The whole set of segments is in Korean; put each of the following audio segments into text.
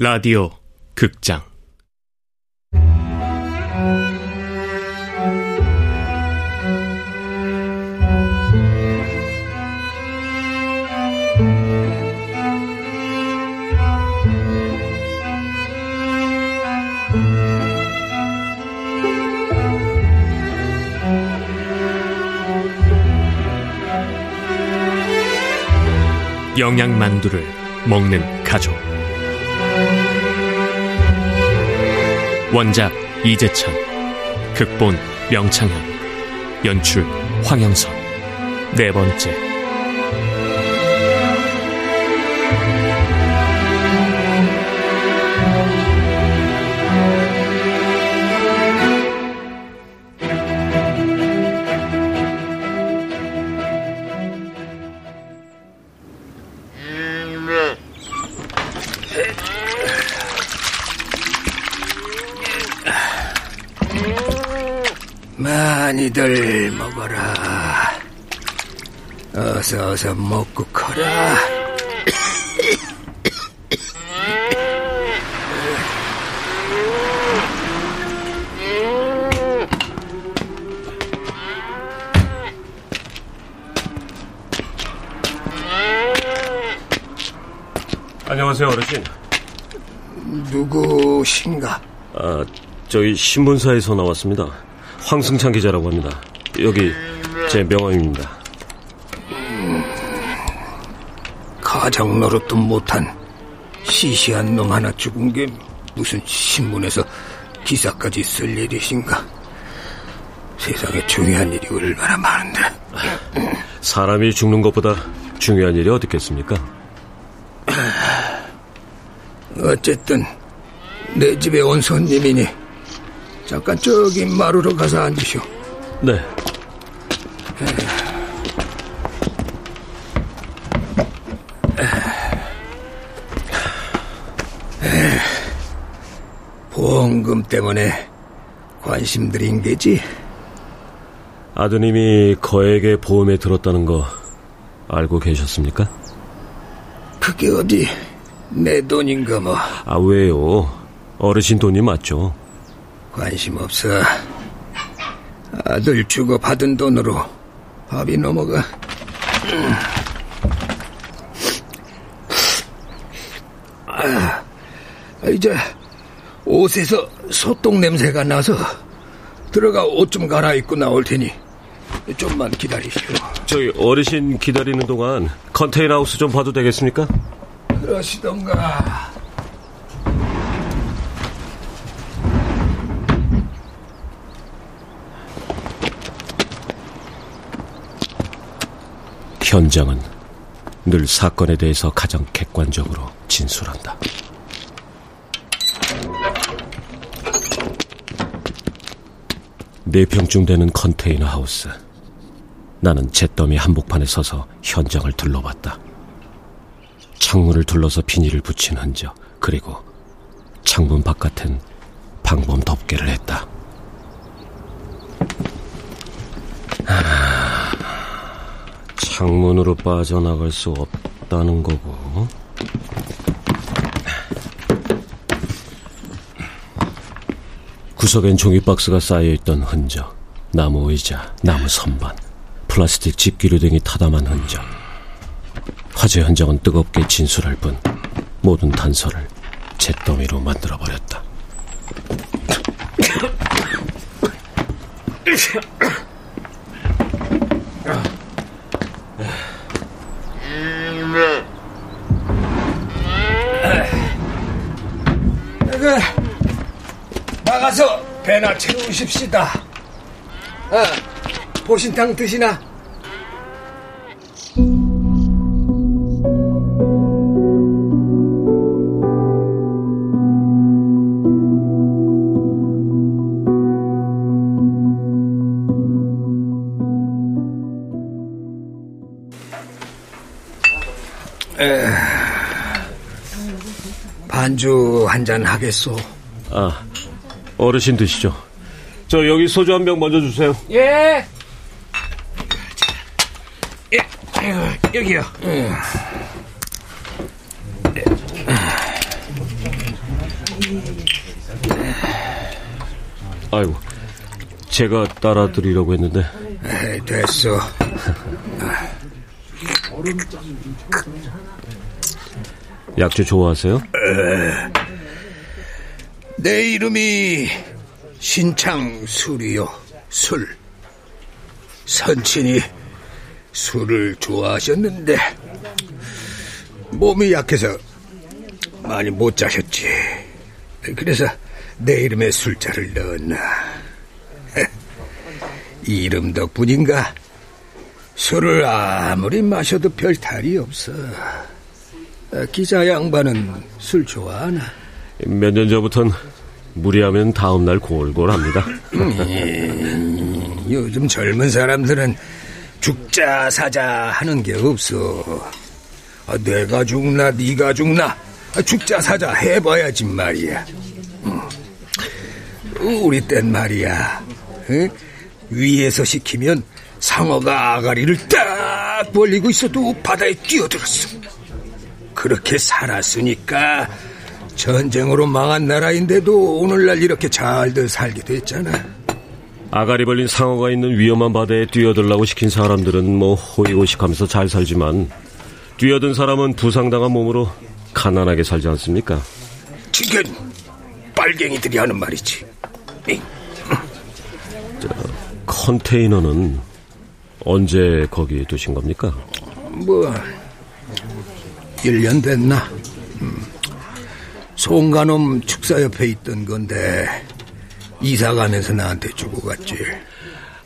라디오 극장. 영양만두를 먹는 가족 원작 이재찬 극본 명창현 연출 황영선. 네 번째 많이들 먹어라. 어서 어서 먹고 커라. 안녕하세요, 어르신. 누구신가? 아, 저희 신문사에서 나왔습니다. 황승찬 기자라고 합니다. 여기 제 명함입니다. 가정 노릇도 못한 시시한 놈 하나 죽은 게 무슨 신문에서 기사까지 쓸 일이신가? 세상에 중요한 일이 얼마나 많은데. 사람이 죽는 것보다 중요한 일이 어디 있겠습니까? 어쨌든 내 집에 온 손님이니 잠깐 저기 마루로 가서 앉으시오. 네. 보험금 때문에 관심 들인 게지? 아드님이 거액의 보험에 들었다는 거 알고 계셨습니까? 그게 어디 내 돈인가 뭐. 아, 왜요? 어르신 돈이 맞죠? 관심 없어. 아들 주고 받은 돈으로 밥이 넘어가. 아, 이제 옷에서 소똥 냄새가 나서 들어가 옷 좀 갈아입고 나올 테니 좀만 기다리시오. 저희 어르신 기다리는 동안 컨테이너 하우스 좀 봐도 되겠습니까? 그러시던가. 현장은 늘 사건에 대해서 가장 객관적으로 진술한다. 네 평쯤 되는 컨테이너 하우스. 나는 잿더미 한복판에 서서 현장을 둘러봤다. 창문을 둘러서 비닐을 붙인 흔적, 그리고 창문 바깥엔 방범 덮개를 했다. 아, 창문으로 빠져나갈 수 없다는 거고. 구석엔 종이박스가 쌓여있던 흔적, 나무 의자, 나무 선반, 플라스틱 집기류 등이 타담한 흔적. 화재 현장은 뜨겁게 진술할 뿐 모든 단서를 잿더미로 만들어버렸다. 그, 나 가서 배나 채우십시다. 아, 보신탕 드시나? 에, 반주 한 잔 하겠소. 아, 어르신 드시죠. 저 여기 소주 한 병 먼저 주세요. 예. 예, 아이고, 여기요. 아이고, 제가 따라 드리려고 했는데. 에이, 됐어. 약주 좋아하세요? 에, 내 이름이 신창술이요. 술. 선친이 술을 좋아하셨는데 몸이 약해서 많이 못 자셨지. 그래서 내 이름에 술자를 넣었나. 이름 덕분인가 술을 아무리 마셔도 별 탈이 없어. 기자 양반은 술 좋아하나? 몇 년 전부턴 무리하면 다음날 골골합니다. 음, 요즘 젊은 사람들은 죽자 사자 하는 게 없어. 아, 내가 죽나 네가 죽나 아, 죽자 사자 해봐야지 말이야. 음. 우리 땐 말이야. 에? 위에서 시키면 상어가 아가리를 딱 벌리고 있어도 바다에 뛰어들었어. 그렇게 살았으니까 전쟁으로 망한 나라인데도 오늘날 이렇게 잘들 살게 됐잖아. 아가리 벌린 상어가 있는 위험한 바다에 뛰어들라고 시킨 사람들은 뭐 호의호식하면서 잘 살지만 뛰어든 사람은 부상당한 몸으로 가난하게 살지 않습니까? 지금 빨갱이들이 하는 말이지. 저, 컨테이너는 언제 거기에 두신 겁니까? 뭐 1년 됐나? 음. 송가놈 축사 옆에 있던 건데 이사 가면서 나한테 주고 갔지.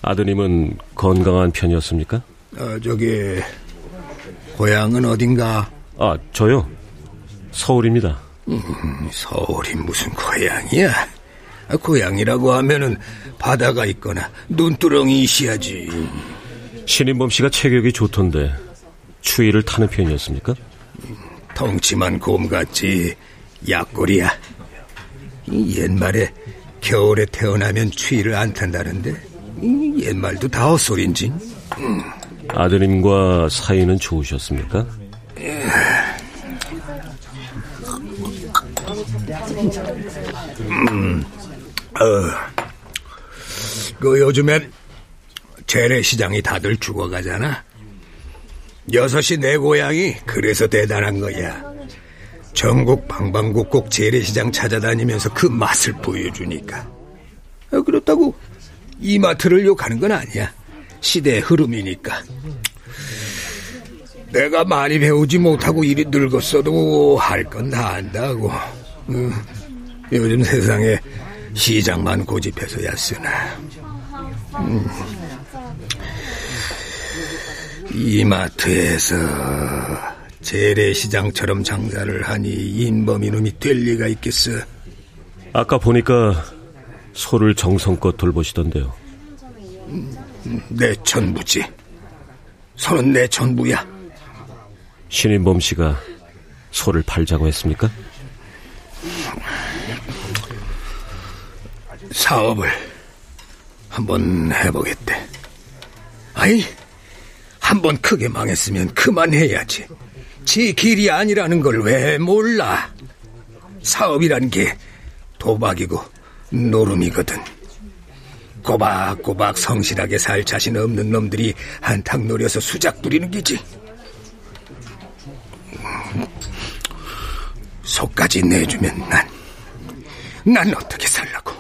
아드님은 건강한 편이었습니까? 어, 저기 고향은 어딘가? 아, 저요? 서울입니다. 음, 서울이 무슨 고향이야? 아, 고향이라고 하면은 바다가 있거나 눈두렁이 있어야지. 신인범 씨가 체격이 좋던데 추위를 타는 편이었습니까? 덩치만 곰같지 약골이야. 옛말에 겨울에 태어나면 추위를 안 탄다는데 옛말도 다 헛소린지. 음. 아드님과 사이는 좋으셨습니까? 음, 어, 그 요즘엔 재래시장이 다들 죽어가잖아. 여섯이 내 고향이 그래서 대단한 거야. 전국 방방곡곡 재래시장 찾아다니면서 그 맛을 보여주니까. 어, 그렇다고 이마트를 욕하는 건 아니야. 시대의 흐름이니까. 내가 많이 배우지 못하고 일이 늙었어도 할 건 다 안다고. 음, 요즘 세상에 시장만 고집해서야 쓰나. 음. 이마트에서 재래시장처럼 장사를 하니 인범 이놈이 될 리가 있겠어. 아까 보니까 소를 정성껏 돌보시던데요. 내 전부지. 소는 내 전부야. 신인범 씨가 소를 팔자고 했습니까? 사업을 한번 해보겠대. 아이, 한번 크게 망했으면 그만해야지. 지 길이 아니라는 걸 왜 몰라? 사업이란 게 도박이고 노름이거든. 꼬박꼬박 성실하게 살 자신 없는 놈들이 한탕 노려서 수작 부리는 기지. 속까지 내주면 난, 난 어떻게 살라고.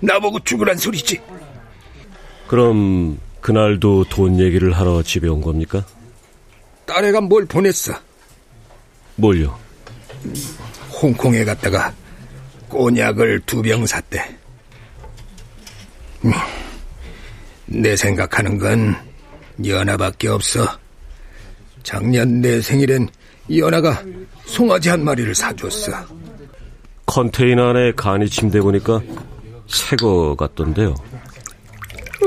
나보고 죽으란 소리지. 그럼 그날도 돈 얘기를 하러 집에 온 겁니까? 딸애가 뭘 보냈어. 뭘요? 홍콩에 갔다가 꼬냑을 두 병 샀대. 음, 내 생각하는 건 연하밖에 없어. 작년 내 생일엔 연하가 송아지 한 마리를 사줬어. 컨테이너 안에 간이 침대 보니까 새 거 같던데요. 어,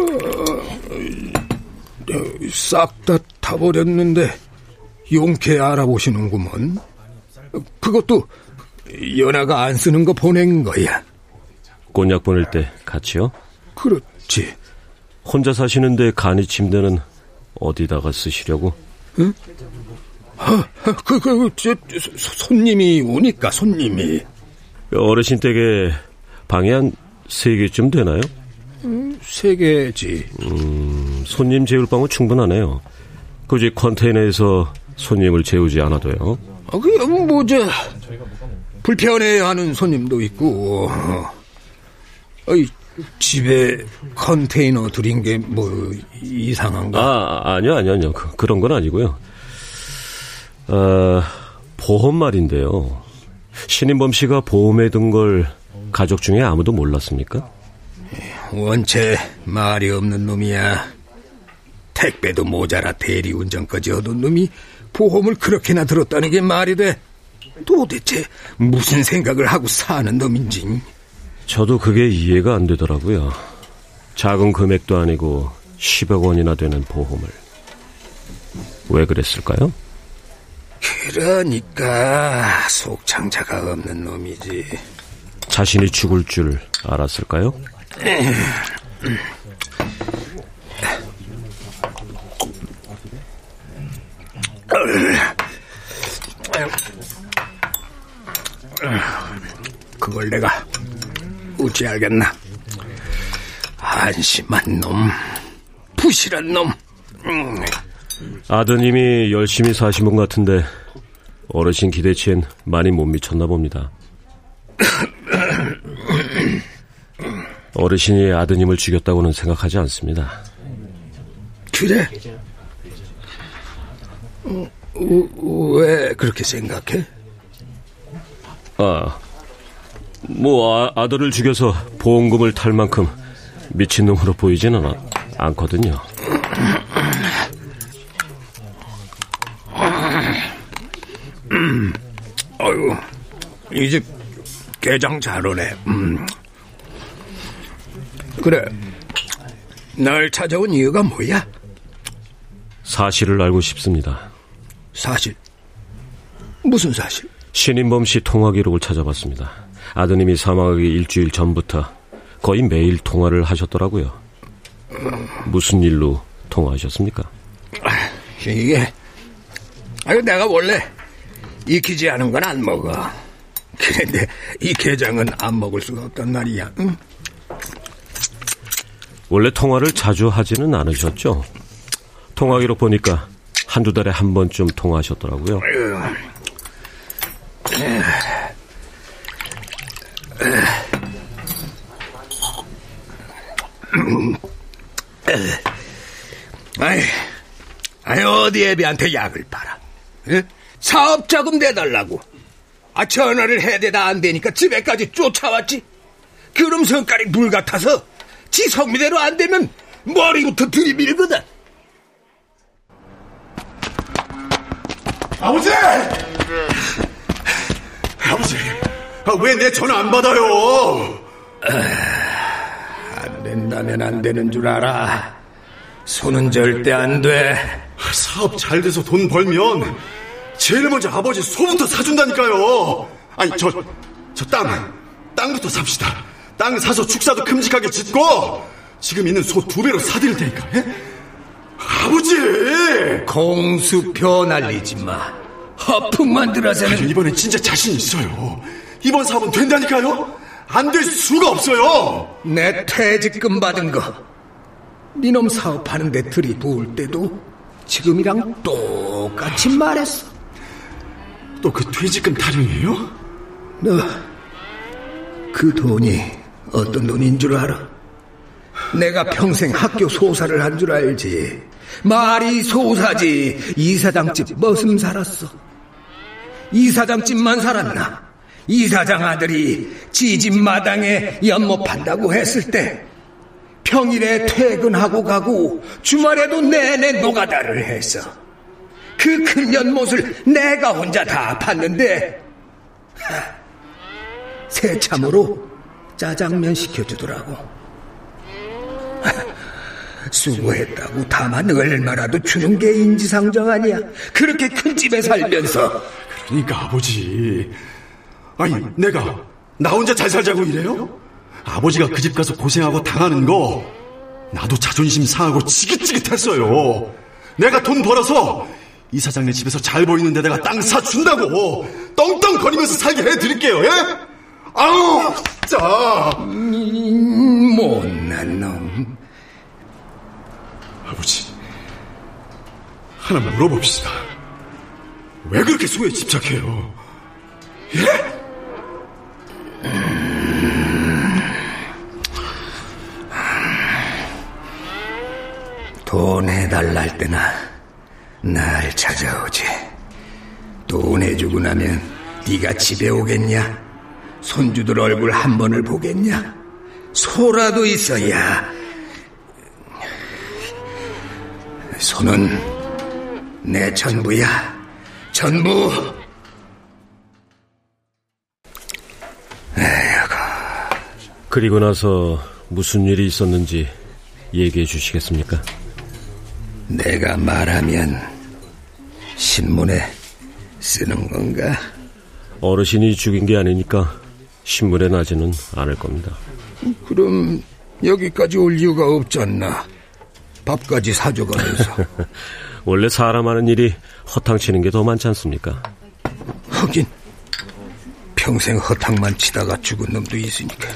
싹다 타버렸는데 용케 알아보시는구먼. 그것도 연하가 안 쓰는 거 보낸 거야. 곤약 보낼 때 같이요? 그렇지. 혼자 사시는데 간이 침대는 어디다가 쓰시려고? 응? 아, 그, 그, 저, 손님이 오니까, 손님이. 어르신 댁에 방이 한 세 개쯤 되나요? 음, 세 개지. 음, 손님 재울 방은 충분하네요. 굳이 컨테이너에서 손님을 재우지 않아도요. 아, 그, 뭐, 저, 불편해 하는 손님도 있고, 어이, 집에 컨테이너 들인 게 뭐 이상한가? 아, 아니요, 아니요, 아니요. 그, 런건 아니고요. 아, 보험 말인데요. 신인범 씨가 보험에 든 걸 가족 중에 아무도 몰랐습니까? 원체 말이 없는 놈이야. 택배도 모자라 대리운전까지 하던 놈이 보험을 그렇게나 들었다는 게 말이 돼. 도대체 무슨 생각을 하고 사는 놈인지. 저도 그게 이해가 안 되더라고요. 작은 금액도 아니고 10억 원이나 되는 보험을. 왜 그랬을까요? 그러니까 속창자가 없는 놈이지. 자신이 죽을 줄 알았을까요? 그걸 내가 어찌 알겠나? 한심한 놈, 부실한 놈. 아드님이 열심히 사신 분 같은데 어르신 기대치엔 많이 못 미쳤나 봅니다. 어르신이 아드님을 죽였다고는 생각하지 않습니다. 그래? 어, 왜 그렇게 생각해? 아, 뭐 아, 들을 죽여서 보험금을 탈 만큼 미친놈으로 보이지는 않, 않거든요. 음, 아유, 이집 개장 잘 오네. 음. 그래, 날 찾아온 이유가 뭐야? 사실을 알고 싶습니다. 사실? 무슨 사실? 신인범 씨 통화 기록을 찾아봤습니다. 아드님이 사망하기 일주일 전부터 거의 매일 통화를 하셨더라고요. 무슨 일로 통화하셨습니까? 이게, 내가 원래 익히지 않은 건 안 먹어. 그런데 이 게장은 안 먹을 수가 없단 말이야. 응? 원래 통화를 자주 하지는 않으셨죠? 통화 기록 보니까 한두 달에 한 번쯤 통화하셨더라고요. 아이, 아이 어디 애비한테 약을 팔아? 에? 사업 자금 내달라고. 아 전화를 해야 되다 안 되니까 집에까지 쫓아왔지. 그럼 성깔이 물 같아서 지 성미대로 안 되면 머리부터 들이밀거든. 아버지! 아버지, 아, 왜 내 전화 안 받아요? 안 된다면 안 되는 줄 알아. 손은 절대 안 돼. 사업 잘 돼서 돈 벌면 제일 먼저 아버지 소부터 사준다니까요. 아니 저 저 땅, 땅부터 삽시다. 땅 사서 축사도 큼직하게 짓고 지금 있는 소 두 배로 사드릴 테니까. 예? 아버지! 공수표 날리지 마. 허풍만 들어서는 이번엔 진짜 자신 있어요. 이번 사업은 된다니까요. 안 될 수가 없어요. 내 퇴직금 받은 거. 니놈 사업하는 데 들이부을 때도 지금이랑 똑같이 말했어. 또 그 퇴직금 타령이에요? 너 그 돈이 어떤 돈인 줄 알아? 내가 평생 학교 소사를 한 줄 알지. 말이 소사지. 이사장집 머슴 살았어. 이사장집만 살았나? 이사장 아들이 지집 마당에 연못 판다고 했을 때 평일에 퇴근하고 가고 주말에도 내내 노가다를 했어. 그큰 연못을 내가 혼자 다 팠는데 새참으로 짜장면 시켜주더라고. 수고했다고 다만 얼마라도 주는 게 인지상정 아니야. 그렇게 큰 집에 살면서. 그러니까 아버지. 아니 내가 나 혼자 잘 살자고 이래요? 아버지가 그 집 가서 고생하고 당하는 거 나도 자존심 상하고 지긋지긋했어요. 내가 돈 벌어서 이 사장네 집에서 잘 보이는 데다가 땅 사준다고 떵떵거리면서 살게 해드릴게요. 예? 아우, 진짜. 음, 못난 놈. 아버지, 하나 물어봅시다. 왜 그렇게 수에 집착해요? 예? 돈 해달라 할 때나 날 찾아오지. 돈 해주고 나면 네가 집에 오겠냐? 손주들 얼굴 한 번을 보겠냐? 소라도 있어야. 손은 내 전부야. 전부. 그리고 나서 무슨 일이 있었는지 얘기해 주시겠습니까? 내가 말하면 신문에 쓰는 건가? 어르신이 죽인 게 아니니까 신문에 나지는 않을 겁니다. 그럼 여기까지 올 이유가 없잖나. 밥까지 사줘가면서. 원래 사람 하는 일이 허탕치는 게 더 많지 않습니까? 하긴 평생 허탕만 치다가 죽은 놈도 있으니까.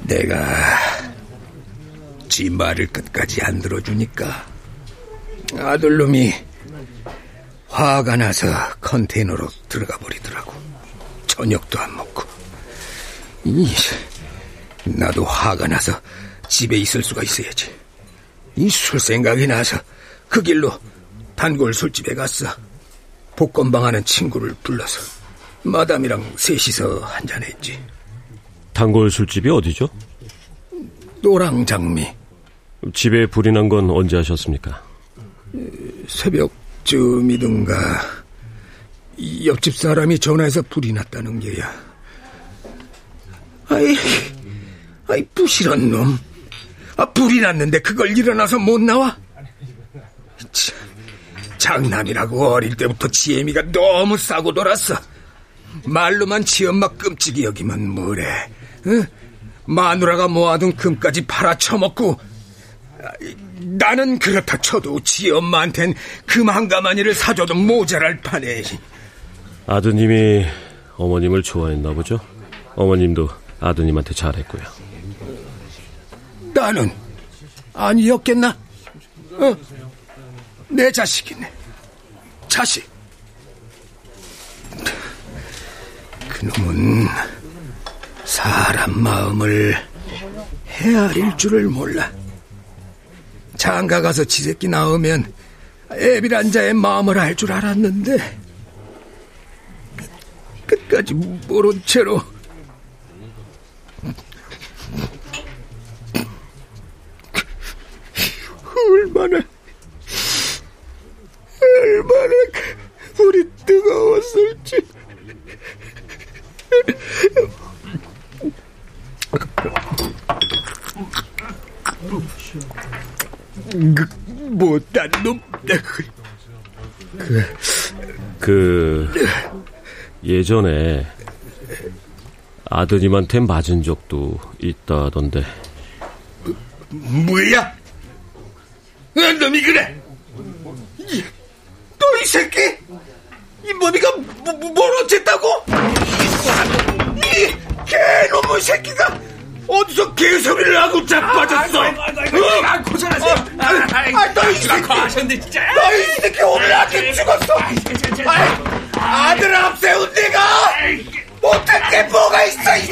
내가 지 말을 끝까지 안 들어주니까 아들놈이 화가 나서 컨테이너로 들어가 버리더라고. 저녁도 안 먹고. 이, 나도 화가 나서 집에 있을 수가 있어야지. 이 술 생각이 나서 그 길로 단골 술집에 갔어. 복권방 하는 친구를 불러서 마담이랑 셋이서 한잔했지. 단골 술집이 어디죠? 노랑 장미. 집에 불이 난 건 언제 하셨습니까? 새벽쯤이든가 이 옆집 사람이 전화해서 불이 났다는 게야. 아이, 아이 부실한 놈. 아 불이 났는데 그걸 일어나서 못 나와? 참, 장남이라고 어릴 때부터 지혜미가 너무 싸고 놀았어. 말로만 지 엄마 끔찍이 여기면 뭐래? 응? 마누라가 모아둔 금까지 팔아쳐먹고 나는 그렇다 쳐도 지 엄마한텐 금한 가마니를 사줘도 모자랄 판에 아드님이 어머님을 좋아했나 보죠? 어머님도 아드님한테 잘했고요. 나는 아니었겠나? 어? 내 자식이네. 자식. 그놈은 사람 마음을 헤아릴 줄을 몰라. 장가 가서 지새끼 나오면 애비란 자의 마음을 알 줄 알았는데 끝까지 모른 채로 얼마나 얼마나 불이 뜨거웠을지 그, 못한 놈. 그, 그, 예전에 아드님한테 맞은 적도 있다던데. 뭐야? 왜 놈이 그래? 너이 새끼? 이 머리가 뭐, 뭐, 뭘 어쨌다고? 이 개놈의 새끼가 어디서 개소리를 하고 자빠졌어? 아, 고생하세요. 아, 너이 새끼. 하셨는데 진짜. 너이 새끼 오늘 아침 죽었어. 아이, 아들 앞세운 내가 못한 게 뭐가 있어, 이